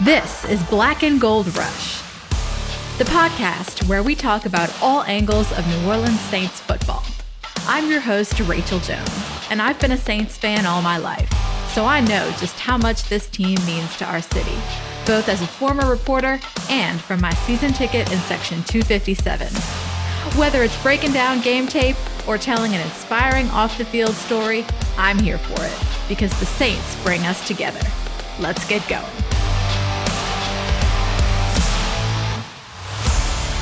This is Black and Gold Rush, the podcast where we talk about all angles of New Orleans Saints football. I'm your host, Rachel Jones, and I've been a Saints fan all my life, so I know just how much this team means to our city, both as a former reporter and from my season ticket in Section 257. Whether it's breaking down game tape or telling an inspiring off the field story, I'm here for it because the Saints bring us together. Let's get going.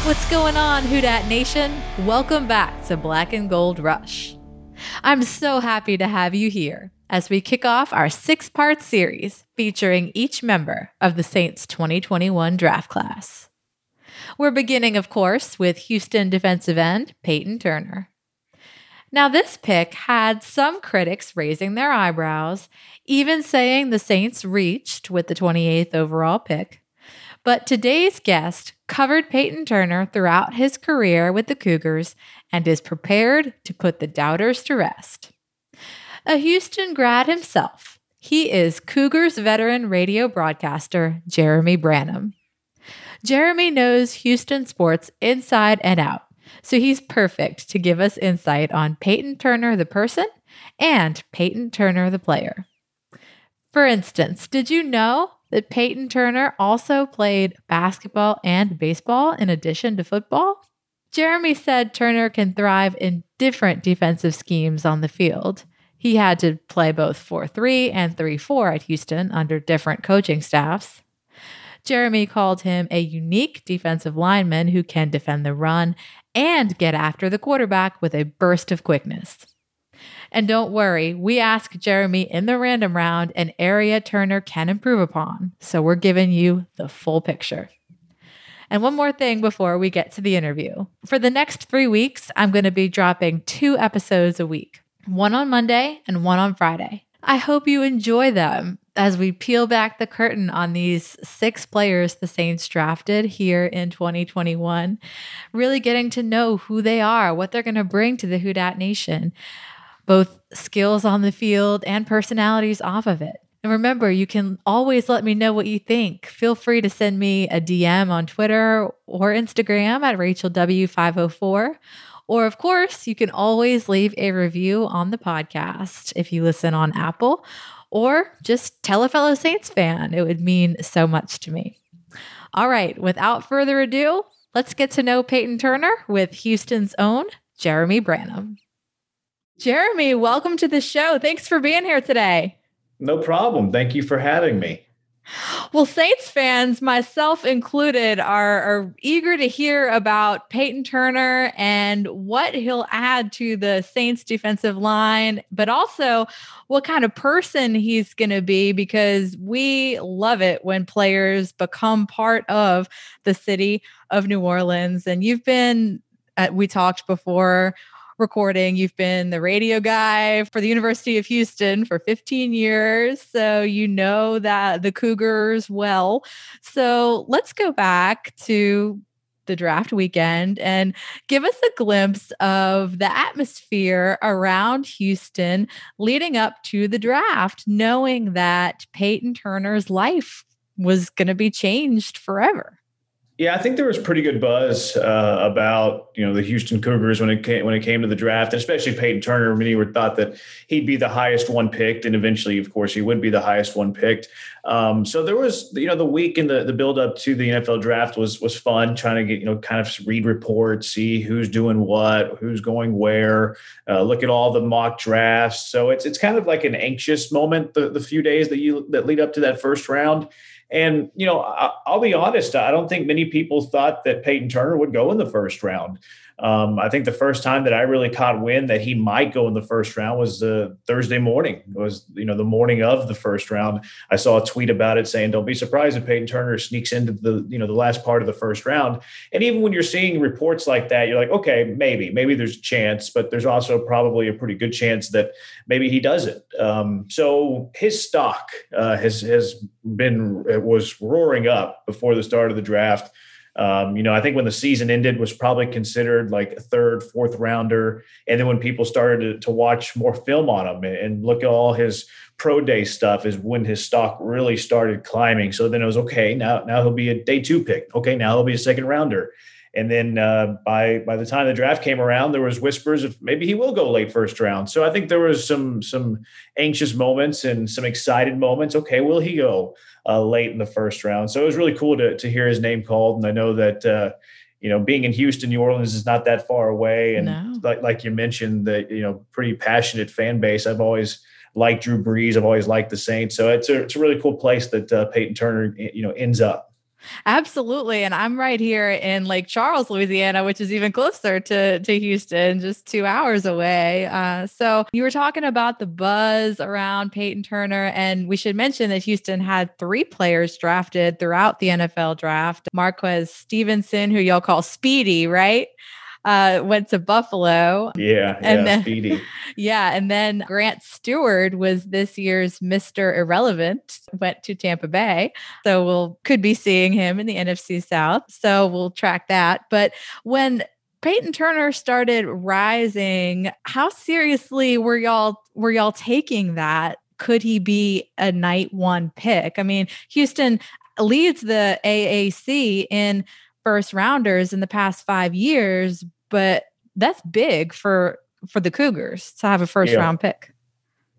What's going on, Who Dat Nation? Welcome back to Black and Gold Rush. I'm so happy to have you here as we kick off our six part series featuring each member of the Saints 2021 draft class. We're beginning, of course, with Houston defensive end Peyton Turner. Now, this pick had some critics raising their eyebrows, even saying the Saints reached with the 28th overall pick. But today's guest covered Peyton Turner throughout his career with the Cougars and is prepared to put the doubters to rest. A Houston grad himself, he is Cougars veteran radio broadcaster Jeremy Branham. Jeremy knows Houston sports inside and out, so he's perfect to give us insight on Peyton Turner, the person, and Peyton Turner, the player. For instance, did you know that Peyton Turner also played basketball and baseball in addition to football? Jeremy said Turner can thrive in different defensive schemes on the field. He had to play both 4 3 and 3 4 at Houston under different coaching staffs. Jeremy called him a unique defensive lineman who can defend the run and get after the quarterback with a burst of quickness. And don't worry, we ask Jeremy in the random round an area Turner can improve upon. So we're giving you the full picture. And one more thing before we get to the interview. For the next three weeks, I'm going to be dropping two episodes a week one on Monday and one on Friday. I hope you enjoy them as we peel back the curtain on these six players the Saints drafted here in 2021, really getting to know who they are, what they're going to bring to the Who Dat Nation both skills on the field and personalities off of it. And remember, you can always let me know what you think. Feel free to send me a DM on Twitter or Instagram at RachelW504. Or, of course, you can always leave a review on the podcast if you listen on Apple, or just tell a fellow Saints fan. It would mean so much to me. All right, without further ado, let's get to know Peyton Turner with Houston's own Jeremy Branham. Jeremy, welcome to the show. Thanks for being here today. No problem. Thank you for having me. Well, Saints fans, myself included, are, are, eager to hear about Peyton Turner and what he'll add to the Saints defensive line, but also what kind of person he's going to be because we love it when players become part of the city of New Orleans. And you've been, uh, we talked before recording. You've been the radio guy for the University of Houston for 15 years. So you know that the Cougars well. So let's go back to the draft weekend and give us a glimpse of the atmosphere around Houston leading up to the draft, knowing that Peyton Turner's life was going to be changed forever. Yeah, I think there was pretty good buzz uh, about you know the Houston Cougars when it came when it came to the draft, and especially Peyton Turner. Many were thought that he'd be the highest one picked, and eventually, of course, he would be the highest one picked. Um, so there was you know the week and the the build up to the NFL draft was was fun, trying to get you know kind of read reports, see who's doing what, who's going where, uh, look at all the mock drafts. So it's it's kind of like an anxious moment the, the few days that you that lead up to that first round and, you know, I, will be honest, I don't think many people thought that Peyton Turner would go in the first round. Um, I think the first time that I really caught wind that he might go in the first round was uh, Thursday morning. It was you know the morning of the first round. I saw a tweet about it saying, "Don't be surprised if Peyton Turner sneaks into the you know the last part of the first round." And even when you're seeing reports like that, you're like, "Okay, maybe, maybe there's a chance," but there's also probably a pretty good chance that maybe he doesn't. Um, so his stock uh, has has been it was roaring up before the start of the draft. Um, you know, I think when the season ended, was probably considered like a third, fourth rounder. And then when people started to, to watch more film on him and, and look at all his pro day stuff, is when his stock really started climbing. So then it was okay. Now, now he'll be a day two pick. Okay, now he'll be a second rounder. And then uh, by by the time the draft came around, there was whispers of maybe he will go late first round. So I think there was some some anxious moments and some excited moments. Okay, will he go uh, late in the first round? So it was really cool to to hear his name called, and I know that. Uh, you know, being in Houston, New Orleans is not that far away, and no. like like you mentioned, the you know pretty passionate fan base. I've always liked Drew Brees. I've always liked the Saints, so it's a it's a really cool place that uh, Peyton Turner you know ends up. Absolutely. And I'm right here in Lake Charles, Louisiana, which is even closer to, to Houston, just two hours away. Uh, so you were talking about the buzz around Peyton Turner. And we should mention that Houston had three players drafted throughout the NFL draft Marquez Stevenson, who y'all call Speedy, right? Uh, went to Buffalo. Yeah, and yeah, then, Speedy. Yeah, and then Grant Stuart was this year's Mister Irrelevant. Went to Tampa Bay, so we'll could be seeing him in the NFC South. So we'll track that. But when Peyton Turner started rising, how seriously were y'all were y'all taking that? Could he be a night one pick? I mean, Houston leads the AAC in first rounders in the past five years, but that's big for for the Cougars to have a first yeah. round pick.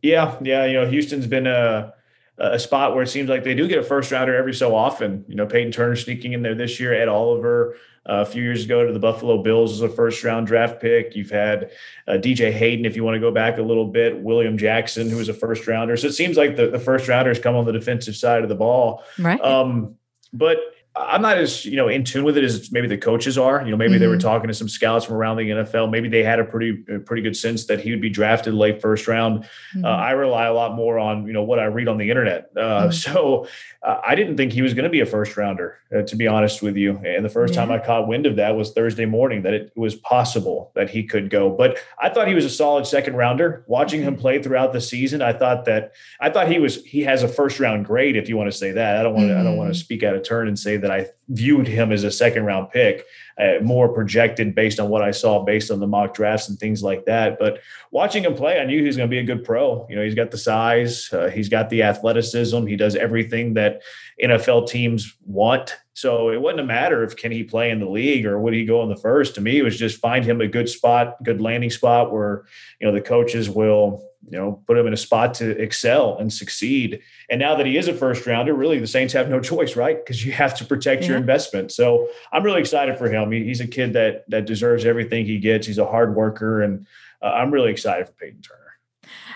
Yeah, yeah. You know, Houston's been a a spot where it seems like they do get a first rounder every so often. You know, Peyton Turner sneaking in there this year. Ed Oliver uh, a few years ago to the Buffalo Bills as a first round draft pick. You've had uh, DJ Hayden, if you want to go back a little bit, William Jackson, who was a first rounder. So it seems like the, the first rounders come on the defensive side of the ball. Right. Um, but I'm not as you know in tune with it as maybe the coaches are. You know, maybe mm-hmm. they were mm-hmm. talking to some scouts from around the NFL. Maybe they had a pretty a pretty good sense that he would be drafted late first round. Uh, mm-hmm. Uh, I rely a lot more on you know what I read on the internet. Uh, mm-hmm. So uh, I didn't think he was going to be a first rounder, uh, to be honest with you. And the first yeah. time I caught wind of that was Thursday morning that it was possible that he could go. But I thought he was a solid second rounder. Watching him play throughout the season, I thought that I thought he was he has a first round grade. If you want to say that, I don't want to I don't want to mm-hmm. speak out of turn and say that I viewed him as a second round pick, uh, more projected based on what I saw based on the mock drafts and things like that. But watching him play, I knew he was going to be a good pro. You know, he's got the size, uh, he's got the athleticism, he does everything that NFL teams want. So it wasn't a matter of can he play in the league or would he go in the first. To me, it was just find him a good spot, good landing spot where you know the coaches will you know, put him in a spot to excel and succeed. And now that he is a first rounder, really the Saints have no choice, right? Because you have to protect yeah. your investment. So I'm really excited for him. He, he's a kid that that deserves everything he gets. He's a hard worker, and uh, I'm really excited for Peyton Turner.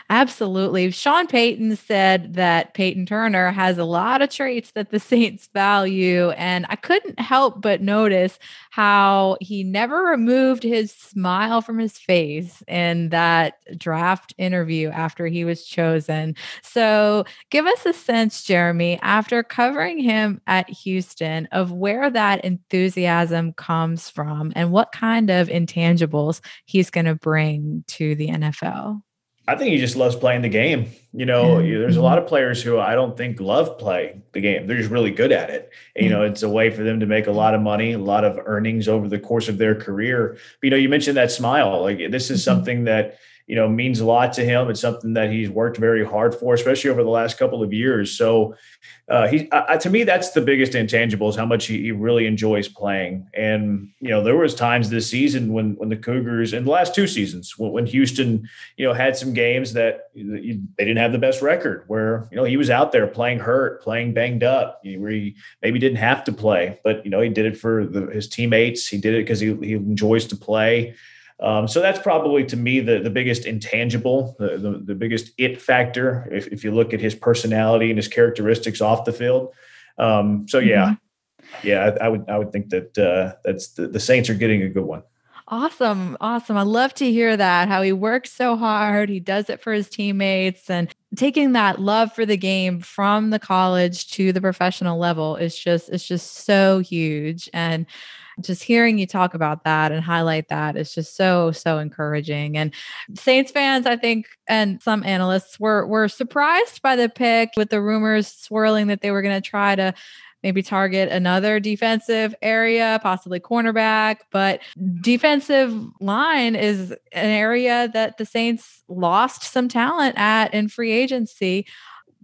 Absolutely. Sean Payton said that Peyton Turner has a lot of traits that the Saints value. And I couldn't help but notice how he never removed his smile from his face in that draft interview after he was chosen. So give us a sense, Jeremy, after covering him at Houston, of where that enthusiasm comes from and what kind of intangibles he's going to bring to the NFL. I think he just loves playing the game. You know, mm-hmm. there's a lot of players who I don't think love play the game. They're just really good at it. And, you know, it's a way for them to make a lot of money, a lot of earnings over the course of their career. But, you know, you mentioned that smile. Like this is mm-hmm. something that you know means a lot to him. It's something that he's worked very hard for, especially over the last couple of years. So, uh, he uh, to me that's the biggest intangible is how much he, he, really enjoys playing. And you know, there was times this season when when the Cougars in the last two seasons when, when Houston you know had some games that they didn't have the best record, where you know he was out there playing hurt, playing banged up, where he maybe didn't have to play, but you know he did it for the, his teammates. He did it because he, he enjoys to play. Um, so that's probably to me the, the biggest intangible, the, the, the biggest it factor. If, if you look at his personality and his characteristics off the field. Um, so yeah, mm-hmm. yeah, I, I, would I would think that uh, that's the, the Saints are getting a good one. Awesome. Awesome. I love to hear that how he works so hard. He does it for his teammates and taking that love for the game from the college to the professional level is just it's just so huge and just hearing you talk about that and highlight that is just so so encouraging and saints fans i think and some analysts were were surprised by the pick with the rumors swirling that they were going to try to maybe target another defensive area, possibly cornerback. But defensive line is an area that the Saints lost some talent at in free agency.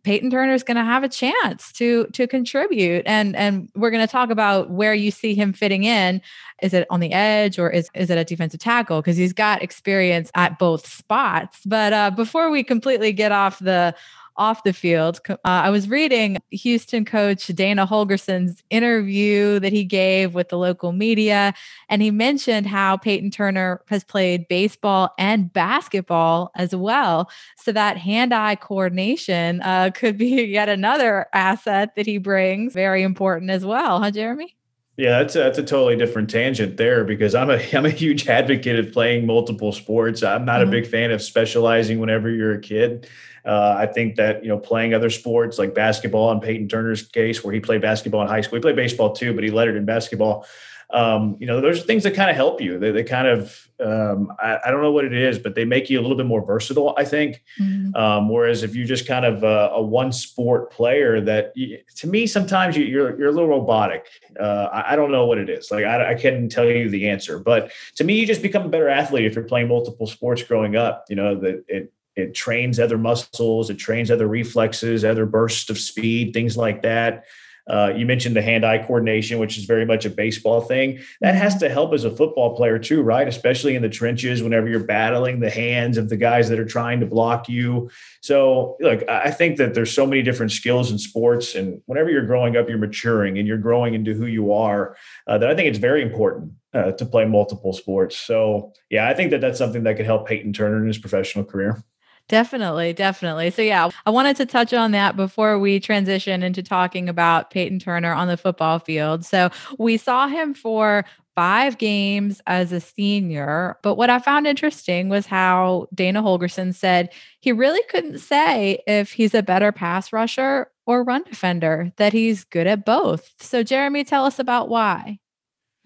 Peyton Turner is going to have a chance to to contribute, and and we're going to talk about where you see him fitting in. Is it on the edge or is is it a defensive tackle? Because he's got experience at both spots. But uh, before we completely get off the off the field. Uh, I was reading Houston coach Dana Holgorsen's interview that he gave with the local media, and he mentioned how Peyton Turner has played baseball and basketball as well. So that hand eye coordination uh, could be yet another asset that he brings. Very important as well, huh, Jeremy? Yeah, that's a, that's a totally different tangent there because I'm a I'm a huge advocate of playing multiple sports. I'm not mm-hmm. a big fan of specializing whenever you're a kid. Uh, I think that you know playing other sports like basketball in Peyton Turner's case, where he played basketball in high school, he played baseball too, but he lettered in basketball. Um, you know, those are things that kind of help you. They, they kind of, um, I, I, don't know what it is, but they make you a little bit more versatile, I think. Mm-hmm. Um, whereas if you're just kind of a, a one sport player that you, to me, sometimes you, are you're, you're a little robotic. Uh, I, I, don't know what it is. Like, I, I can't tell you the answer, but to me, you just become a better athlete if you're playing multiple sports growing up, you know, that it, it trains other muscles, it trains other reflexes, other bursts of speed, things like that. Uh, you mentioned the hand-eye coordination, which is very much a baseball thing. That has to help as a football player too, right? Especially in the trenches, whenever you're battling the hands of the guys that are trying to block you. So, look, I think that there's so many different skills in sports, and whenever you're growing up, you're maturing and you're growing into who you are. Uh, that I think it's very important uh, to play multiple sports. So, yeah, I think that that's something that could help Peyton Turner in his professional career. Definitely, definitely. So, yeah, I wanted to touch on that before we transition into talking about Peyton Turner on the football field. So, we saw him for five games as a senior. But what I found interesting was how Dana Holgorsen said he really couldn't say if he's a better pass rusher or run defender, that he's good at both. So, Jeremy, tell us about why.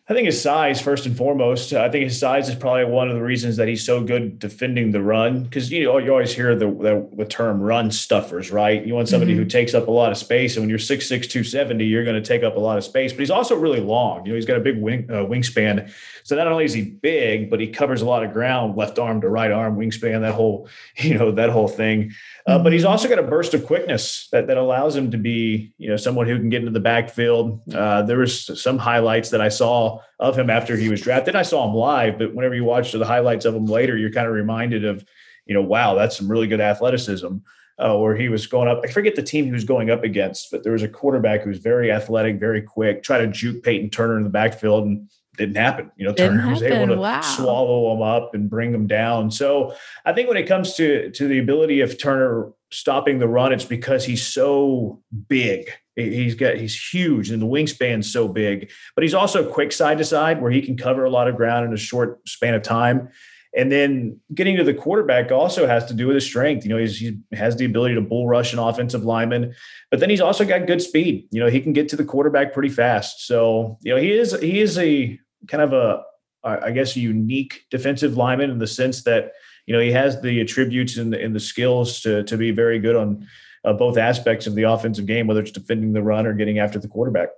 I think his size, first and foremost. I think his size is probably one of the reasons that he's so good defending the run. Because you know you always hear the, the, the term "run stuffers," right? You want somebody mm-hmm. who takes up a lot of space, and when you're 6'6", 270, you're going to take up a lot of space. But he's also really long. You know, he's got a big wing uh, wingspan. So not only is he big, but he covers a lot of ground, left arm to right arm wingspan. That whole you know that whole thing. Uh, but he's mm-hmm. also got a burst of quickness that, that allows him to be, you know, someone who can get into the backfield. Uh, there was some highlights that I saw of him after he was drafted. I saw him live, but whenever you watch the highlights of him later, you're kind of reminded of, you know, wow, that's some really good athleticism. Uh, where he was going up. I forget the team he was going up against, but there was a quarterback who was very athletic, very quick, try to juke Peyton Turner in the backfield, and didn't happen. You know, didn't Turner was able to wow. swallow them up and bring them down. So I think when it comes to to the ability of Turner stopping the run, it's because he's so big. He's got he's huge and the wingspan's so big, but he's also quick side to side where he can cover a lot of ground in a short span of time. And then getting to the quarterback also has to do with his strength. You know, he has the ability to bull rush an offensive lineman, but then he's also got good speed. You know, he can get to the quarterback pretty fast. So, you know, he is he is a kind of a, I guess, a unique defensive lineman in the sense that you know he has the attributes and the, and the skills to to be very good on uh, both aspects of the offensive game, whether it's defending the run or getting after the quarterback.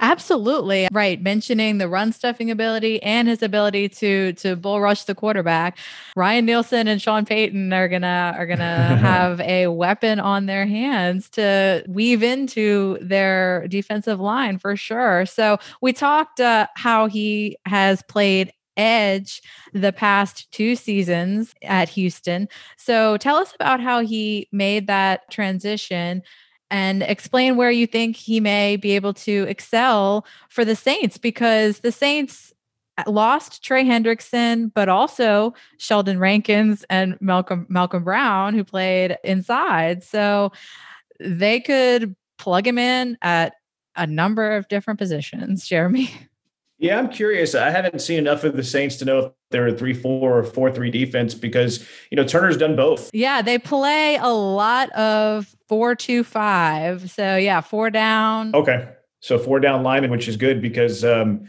Absolutely. Right. Mentioning the run stuffing ability and his ability to to bull rush the quarterback. Ryan Nielsen and Sean Payton are gonna are gonna have a weapon on their hands to weave into their defensive line for sure. So we talked uh, how he has played edge the past two seasons at Houston. So tell us about how he made that transition and explain where you think he may be able to excel for the Saints because the Saints uh, lost Trey Hendrickson, but also Sheldon Rankins and Malcolm Malcolm Brown, who played inside. So they could plug him in at a number of different positions. Jeremy. Yeah, I'm curious. I haven't seen enough of the Saints to know if they're a three four or four three defense because you know Turner's done both. Yeah, they play a lot of four two five. So yeah, four down. Okay, so four down lineman, which is good because um,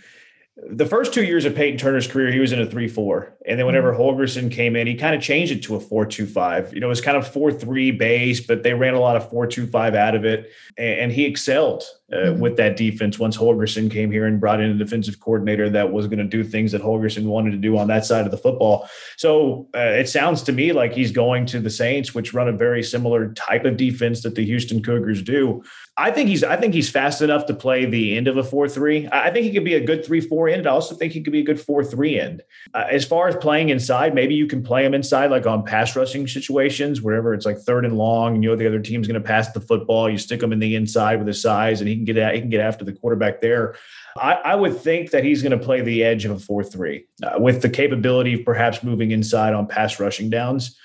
the first two years of Peyton Turner's career, he was in a three four, and then whenever mm-hmm. Holgorsen came in, he kind of changed it to a four two five. You know, it was kind of four three base, but they ran a lot of four two five out of it, and, and he excelled uh, mm-hmm. with that defense once Holgorsen came here and brought in a defensive coordinator that was going to do things that Holgorsen wanted to do on that side of the football. So uh, it sounds to me like he's going to the Saints, which run a very similar type of defense that the Houston Cougars do. I think he's I think he's fast enough to play the end of a four three. I think he could be a good three four end. I also think he could be a good four three end. Uh, as far as playing inside, maybe you can play him inside like on pass rushing situations, wherever it's like third and long, and you know the other team's going to pass the football. You stick him in the inside with his size, and he can get he can get after the quarterback there. I, I would think that he's going to play the edge of a four three uh, with the capability of perhaps moving inside on pass rushing downs.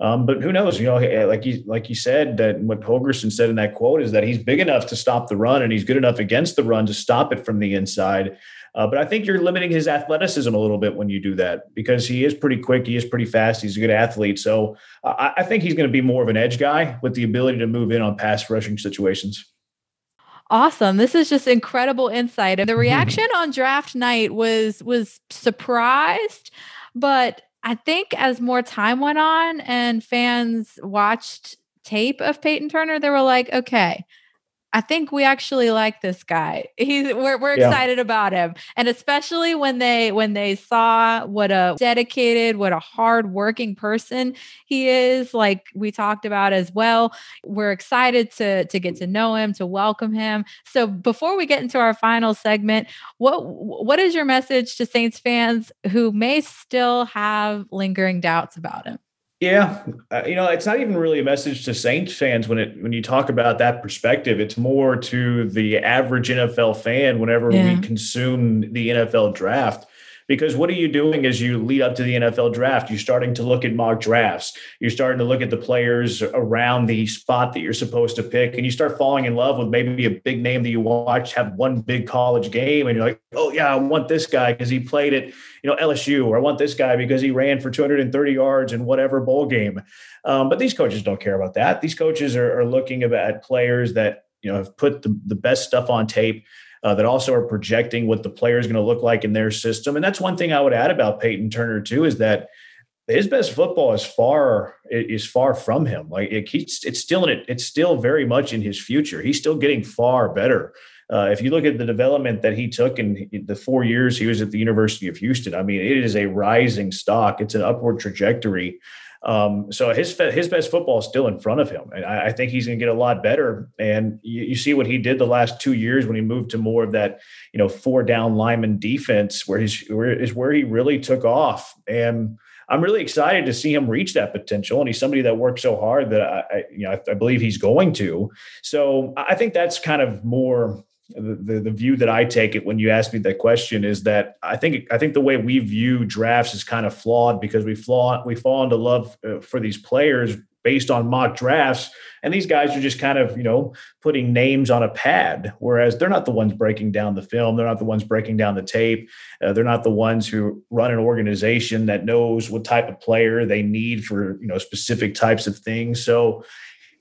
Um, but who knows? You know, like you like you said that what Holgorsen said in that quote is that he's big enough to stop the run and he's good enough against the run to stop it from the inside. Uh, but I think you're limiting his athleticism a little bit when you do that because he is pretty quick, he is pretty fast, he's a good athlete. So uh, I think he's going to be more of an edge guy with the ability to move in on pass rushing situations. Awesome. This is just incredible insight. And the mm-hmm. reaction on draft night was was surprised, but I think as more time went on and fans watched tape of Peyton Turner, they were like, okay, I think we actually like this guy. He's we're we're yeah. excited about him. And especially when they when they saw what a dedicated, what a hardworking person he is, like we talked about as well. We're excited to to get to know him, to welcome him. So before we get into our final segment, what what is your message to Saints fans who may still have lingering doubts about him? Yeah, uh, you know, it's not even really a message to Saints fans when it when you talk about that perspective. It's more to the average NFL fan whenever yeah. we consume the NFL draft. Because what are you doing as you lead up to the NFL draft? You're starting to look at mock drafts. You're starting to look at the players around the spot that you're supposed to pick, and you start falling in love with maybe a big name that you watch have one big college game, and you're like, oh yeah, I want this guy because he played at you know LSU, or I want this guy because he ran for 230 yards in whatever bowl game. Um, but these coaches don't care about that. These coaches are, are looking at players that you know have put the, the best stuff on tape uh, that also are projecting what the player is going to look like in their system. And that's one thing I would add about Peyton Turner too is that his best football is far is far from him. Like it, he's, it's still in it. It's still very much in his future. He's still getting far better. Uh, if you look at the development that he took in the four years he was at the University of Houston, I mean, it is a rising stock. It's an upward trajectory. Um, so his his best football is still in front of him, and I, I think he's going to get a lot better. And you, you, see what he did the last two years when he moved to more of that, you know, four down lineman defense, where he's where is where he really took off. And I'm really excited to see him reach that potential. And he's somebody that worked so hard that I, I you know, I, I believe he's going to. So I think that's kind of more the, the, view that I take it when you ask me that question is that I think I think the way we view drafts is kind of flawed because we flaw we fall into love uh, for these players based on mock drafts. And these guys are just kind of you know putting names on a pad whereas they're not the ones breaking down the film. They're not the ones breaking down the tape. Uh, they're not the ones who run an organization that knows what type of player they need for you know specific types of things. So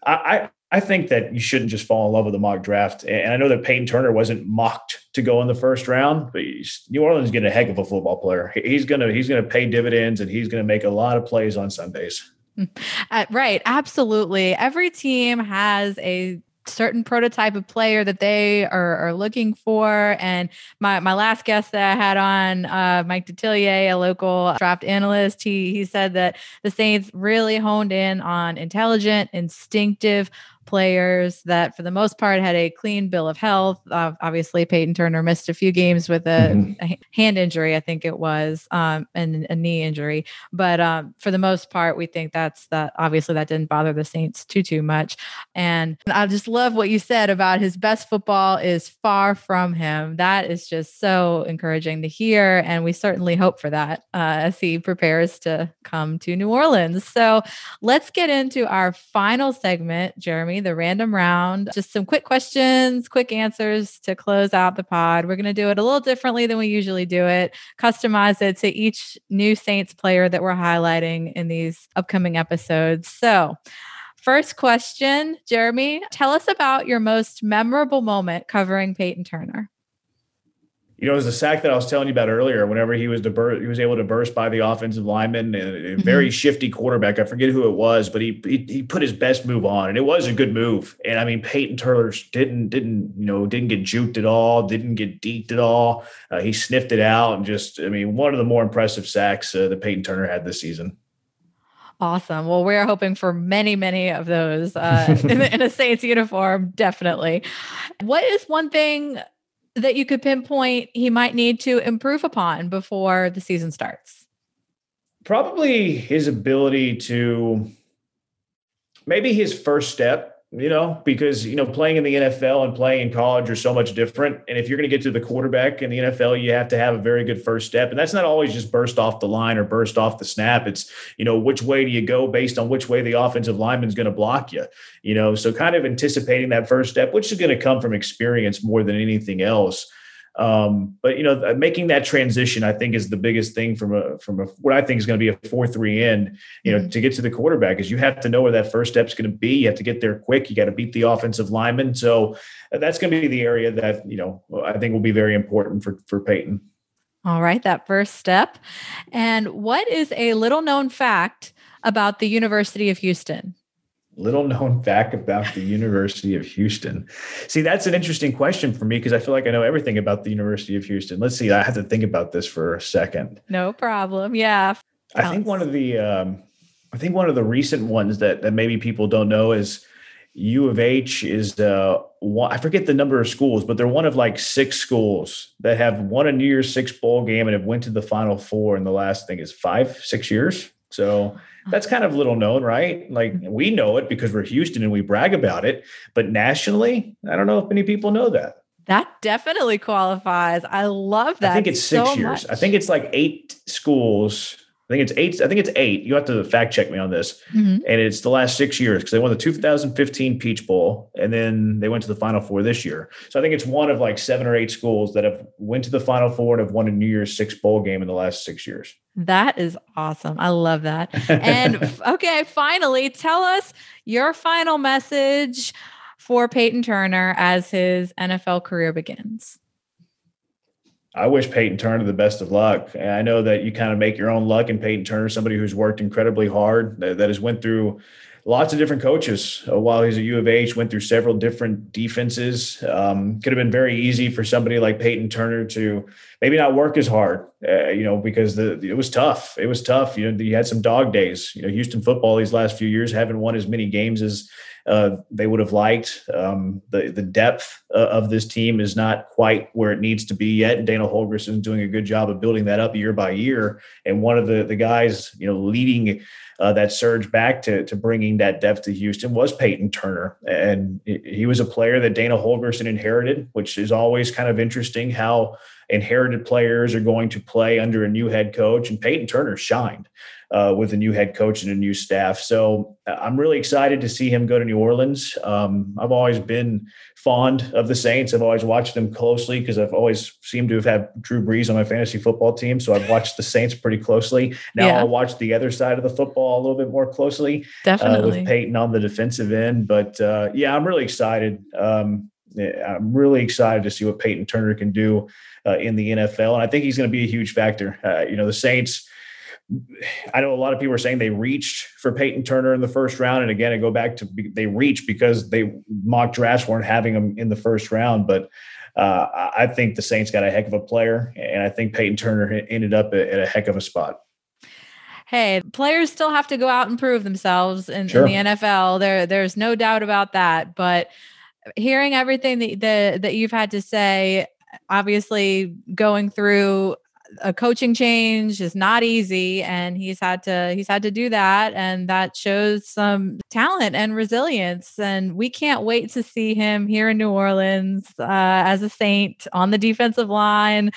I, I think that you shouldn't just fall in love with the mock draft. And I know that Peyton Turner wasn't mocked to go in the first round, but New Orleans is getting a heck of a football player. He's gonna he's gonna pay dividends and he's gonna make a lot of plays on Sundays. Uh, right, absolutely. Every team has a certain prototype of player that they are, are, looking for. And my, my last guest that I had on, uh, Mike Detillier, a local draft analyst, he, he said that the Saints really honed in on intelligent, instinctive players that, for the most part, had a clean bill of health. Uh, obviously, Peyton Turner missed a few games with a, mm-hmm. a hand injury, I think it was, um, and a knee injury. But um, for the most part, we think that's that. Obviously, that didn't bother the Saints too too much. And I just love what you said about his best football is far from him. That is just so encouraging to hear, and we certainly hope for that uh, as he prepares to come to New Orleans. So let's get into our final segment, Jeremy the random round. Just some quick questions, quick answers to close out the pod. We're going to do it a little differently than we usually do it, customize it to each new Saints player that we're highlighting in these upcoming episodes. So, First question, Jeremy, tell us about your most memorable moment covering Peyton Turner. You know, it was the sack that I was telling you about earlier. Whenever he was to bur- he was able to burst by the offensive lineman, and a very mm-hmm. shifty quarterback. I forget who it was, but he, he, he put his best move on, and it was a good move. And I mean, Peyton Turner didn't didn't you know didn't get juked at all, didn't get deked at all. Uh, he sniffed it out, and just I mean, one of the more impressive sacks uh, that Peyton Turner had this season. Awesome. Well, we're hoping for many, many of those uh, in, in, a Saints uniform, definitely. What is one thing that you could pinpoint he might need to improve upon before the season starts? Probably his ability to maybe his first step you know, because you know playing in the NFL and playing in college are so much different. And if you're going to get to the quarterback in the NFL, you have to have a very good first step, and that's not always just burst off the line or burst off the snap. It's you know which way do you go based on which way the offensive lineman's going to block you. You know, so kind of anticipating that first step, which is going to come from experience more than anything else. Um, but you know, making that transition, I think, is the biggest thing from a from a what I think is going to be a four three end. You know, mm-hmm. to get to the quarterback is you have to know where that first step is going to be. You have to get there quick. You got to beat the offensive lineman. So uh, that's going to be the area that you know I think will be very important for for Peyton. All right, that first step. And what is a little known fact about the University of Houston? Little known fact about the University of Houston? See, that's an interesting question for me because I feel like I know everything about the University of Houston. Let's see, I have to think about this for a second. No problem. Yeah. I think one of the um, I think one of the recent ones that that maybe people don't know is U of H is uh one, I forget the number of schools, but they're one of like six schools that have won a New Year's Six bowl game and have went to the Final Four in the last thing is five six years. So uh-huh. that's kind of little known, right? Like mm-hmm. we know it because we're Houston and we brag about it, but nationally, I don't know if many people know that. That definitely qualifies. I love that. I think it's six so years. Much. I think it's like eight schools I think it's eight. I think it's eight. You have to fact check me on this. Mm-hmm. And it's the last six years because they won the 2015 Peach Bowl and then they went to the Final Four this year. So I think it's one of like seven or eight schools that have went to the Final Four and have won a New Year's Six bowl game in the last six years. That is awesome. I love that. And okay, finally, tell us your final message for Peyton Turner as his NFL career begins. I wish Peyton Turner the best of luck. And I know that you kind of make your own luck and Peyton Turner, somebody who's worked incredibly hard, that, that has went through lots of different coaches uh, while he's at U of H, went through several different defenses. Um, could have been very easy for somebody like Peyton Turner to maybe not work as hard, uh, you know, because the it was tough. It was tough. You know, you had some dog days. You know, Houston football these last few years haven't won as many games as uh, they would have liked. Um, the the depth uh, of this team is not quite where it needs to be yet. Dana Holgorsen is doing a good job of building that up year by year. And one of the the guys, you know, leading uh, that surge back to to bringing that depth to Houston was Peyton Turner, and he was a player that Dana Holgorsen inherited, which is always kind of interesting how inherited players are going to play under a new head coach. And Peyton Turner shined uh, with a new head coach and a new staff. So uh, I'm really excited to see him go to New Orleans. Um, I've always been fond of the Saints. I've always watched them closely because I've always seemed to have had Drew Brees on my fantasy football team. So I've watched the Saints pretty closely. Now yeah. I'll watch the other side of the football a little bit more closely. Definitely. Uh, with Peyton on the defensive end. But uh, yeah, I'm really excited. Um, I'm really excited to see what Peyton Turner can do uh, in the NFL. And I think he's going to be a huge factor. Uh, you know, the Saints – I know a lot of people are saying they reached for Peyton Turner in the first round, and again, I go back to they reached because they mock drafts weren't having him in the first round. But uh, I think the Saints got a heck of a player, and I think Peyton Turner ended up at a heck of a spot. Hey, players still have to go out and prove themselves in, sure. in the NFL. There, there's no doubt about that. But hearing everything that, that that you've had to say, obviously going through a coaching change is not easy and he's had to he's had to do that and that shows some talent and resilience and we can't wait to see him here in New Orleans uh, as a saint on the defensive line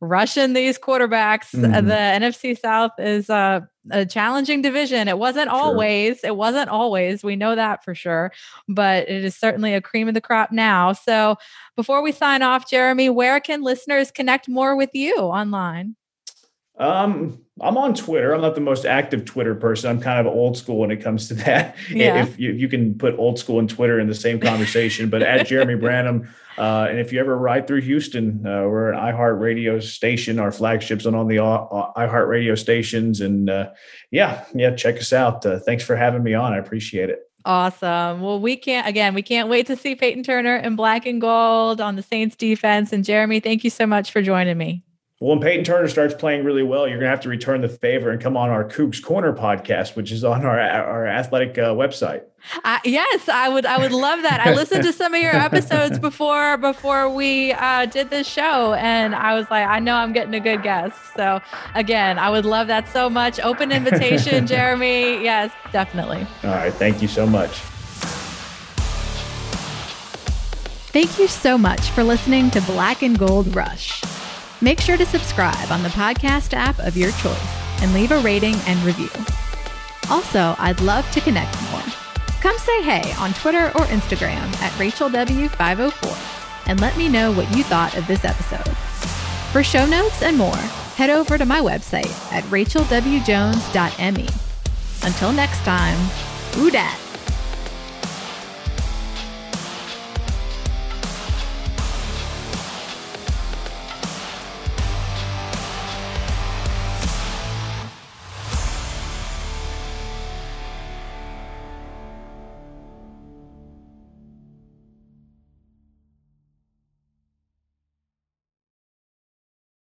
rushing these quarterbacks mm-hmm. the NFC South is uh, a challenging division. It wasn't sure. always, it wasn't always. We know that for sure, but it is certainly a cream of the crop now. So before we sign off, Jeremy, where can listeners connect more with you online? Um, I'm on Twitter. I'm not the most active Twitter person. I'm kind of old school when it comes to that. Yeah. If you, you can put old school and Twitter in the same conversation, but at Jeremy Branham. Uh, and if you ever ride through Houston, uh, we're an iHeartRadio station. Our flagship's on, on the uh, iHeart stations. And uh, yeah, yeah, check us out. Uh, thanks for having me on. I appreciate it. Awesome. Well, we can't, again, we can't wait to see Peyton Turner in black and gold on the Saints defense. And Jeremy, thank you so much for joining me. Well, when Peyton Turner starts playing really well, you're going to have to return the favor and come on our Cougs Corner podcast, which is on our our athletic uh, website. Uh, yes, I would. I would love that. I listened to some of your episodes before before we uh, did this show, and I was like, I know I'm getting a good guest. So again, I would love that so much. Open invitation, Jeremy. Yes, definitely. All right. Thank you so much. Thank you so much for listening to Black and Gold Rush. Make sure to subscribe on the podcast app of your choice and leave a rating and review. Also, I'd love to connect more. Come say hey on Twitter or Instagram at RachelW504 and let me know what you thought of this episode. For show notes and more, head over to my website at rachelwjones.me. Until next time, oo dat.